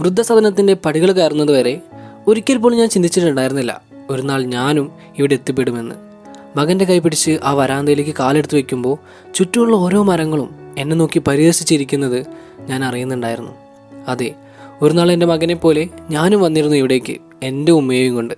വൃദ്ധസദനത്തിന്റെ പടികൾ കയറുന്നത് വരെ ഒരിക്കൽ പോലും ഞാൻ ചിന്തിച്ചിട്ടുണ്ടായിരുന്നില്ല. ഒരു നാൾ ഞാനും ഇവിടെ എത്തിപ്പെടുമെന്ന്. മകന്റെ കൈ പിടിച്ച് ആ വരാന്തയിലേക്ക് കാലെടുത്ത് വെക്കുമ്പോൾ ചുറ്റുമുള്ള ഓരോ മരങ്ങളും എന്നെ നോക്കി പരിഹസിച്ചിരിക്കുന്നത് ഞാൻ അറിയുന്നുണ്ടായിരുന്നു. അതെ ഒരു നാൾ എന്റെ മകനെ പോലെ ഞാനും വന്നിരുന്നു ഇവിടേക്ക് എന്റെ ഉമ്മയെയും കൊണ്ട്.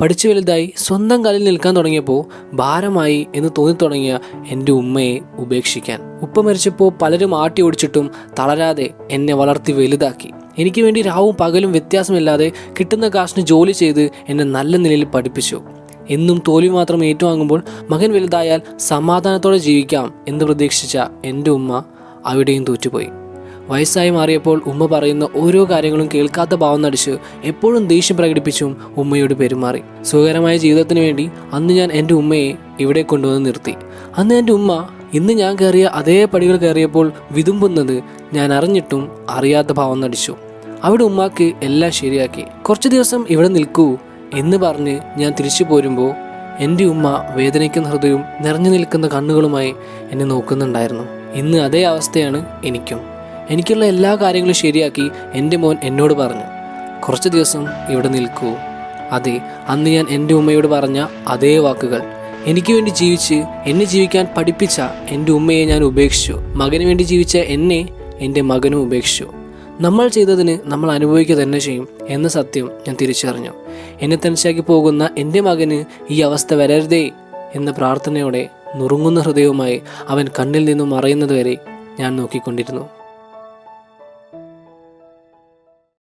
പഠിച്ചു വലുതായി സ്വന്തം കാലിൽ നിൽക്കാൻ തുടങ്ങിയപ്പോൾ ഭാരമായി എന്ന് തോന്നിത്തുടങ്ങിയ എന്റെ ഉമ്മയെ ഉപേക്ഷിക്കാൻ. ഉപ്പ മരിച്ചപ്പോൾ പലരും ആട്ടി ഓടിച്ചിട്ടും തളരാതെ എന്നെ വളർത്തി വലുതാക്കി. എനിക്ക് വേണ്ടി രാവും പകലും വ്യത്യാസമില്ലാതെ കിട്ടുന്ന കാശിന് ജോലി ചെയ്ത് എന്നെ നല്ല നിലയിൽ പഠിപ്പിച്ചു. എന്നും തോൽവി മാത്രം ഏറ്റുവാങ്ങുമ്പോൾ മകൻ വലുതായാൽ സമാധാനത്തോടെ ജീവിക്കാം എന്ന് പ്രതീക്ഷിച്ച എന്റെ ഉമ്മ അവിടെയും തോറ്റുപോയി. വയസ്സായി മാറിയപ്പോൾ ഉമ്മ പറയുന്ന ഓരോ കാര്യങ്ങളും കേൾക്കാത്ത ഭാവം നടിച്ച് എപ്പോഴും ദേഷ്യം പ്രകടിപ്പിച്ചും ഉമ്മയോട് പെരുമാറി. സുഖകരമായ ജീവിതത്തിന് വേണ്ടി അന്ന് ഞാൻ എന്റെ ഉമ്മയെ ഇവിടെ കൊണ്ടുവന്ന് നിർത്തി. അന്ന് എന്റെ ഉമ്മ ഇന്ന് ഞാൻ കയറിയ അതേ പടികൾ കയറിയപ്പോൾ വിതുമ്പുന്നത് ഞാൻ അറിഞ്ഞിട്ടും അറിയാത്ത ഭാവം നടിച്ചു. അവിടെ ഉമ്മാക്ക് എല്ലാം ശരിയാക്കി. കുറച്ച് ദിവസം ഇവിടെ നിൽക്കൂ എന്ന് പറഞ്ഞ് ഞാൻ തിരിച്ചു പോരുമ്പോൾ എന്റെ ഉമ്മ വേദനിക്കുന്ന ഹൃദയവും നിറഞ്ഞു നിൽക്കുന്ന കണ്ണുകളുമായി എന്നെ നോക്കുന്നുണ്ടായിരുന്നു. ഇന്ന് അതേ അവസ്ഥയാണ് എനിക്കും. എനിക്കുള്ള എല്ലാ കാര്യങ്ങളും ശരിയാക്കി എന്റെ മോൻ എന്നോട് പറഞ്ഞു. കുറച്ച് ദിവസം ഇവിടെ നിൽക്കൂ. അതെ അന്ന് ഞാൻ എന്റെ ഉമ്മയോട് പറഞ്ഞ അതേ വാക്കുകൾ. എനിക്ക് വേണ്ടി ജീവിച്ച് എന്നെ ജീവിക്കാൻ പഠിപ്പിച്ച എന്റെ ഉമ്മയെ ഞാൻ ഉപേക്ഷിച്ചു. മകന് വേണ്ടി ജീവിച്ച എന്നെ എന്റെ മകനും ഉപേക്ഷിച്ചു. നമ്മൾ ചെയ്തതിന് നമ്മൾ അനുഭവിക്കുക തന്നെ ചെയ്യും എന്ന സത്യം ഞാൻ തിരിച്ചറിഞ്ഞു. എന്നെ തനിച്ചാക്കി പോകുന്ന എന്റെ മകന് ഈ അവസ്ഥ വരരുതേ എന്ന പ്രാർത്ഥനയോടെ നുറുങ്ങുന്ന ഹൃദയവുമായി അവൻ കണ്ണിൽ നിന്നും മറയുന്നതുവരെ ഞാൻ നോക്കിക്കൊണ്ടിരുന്നു.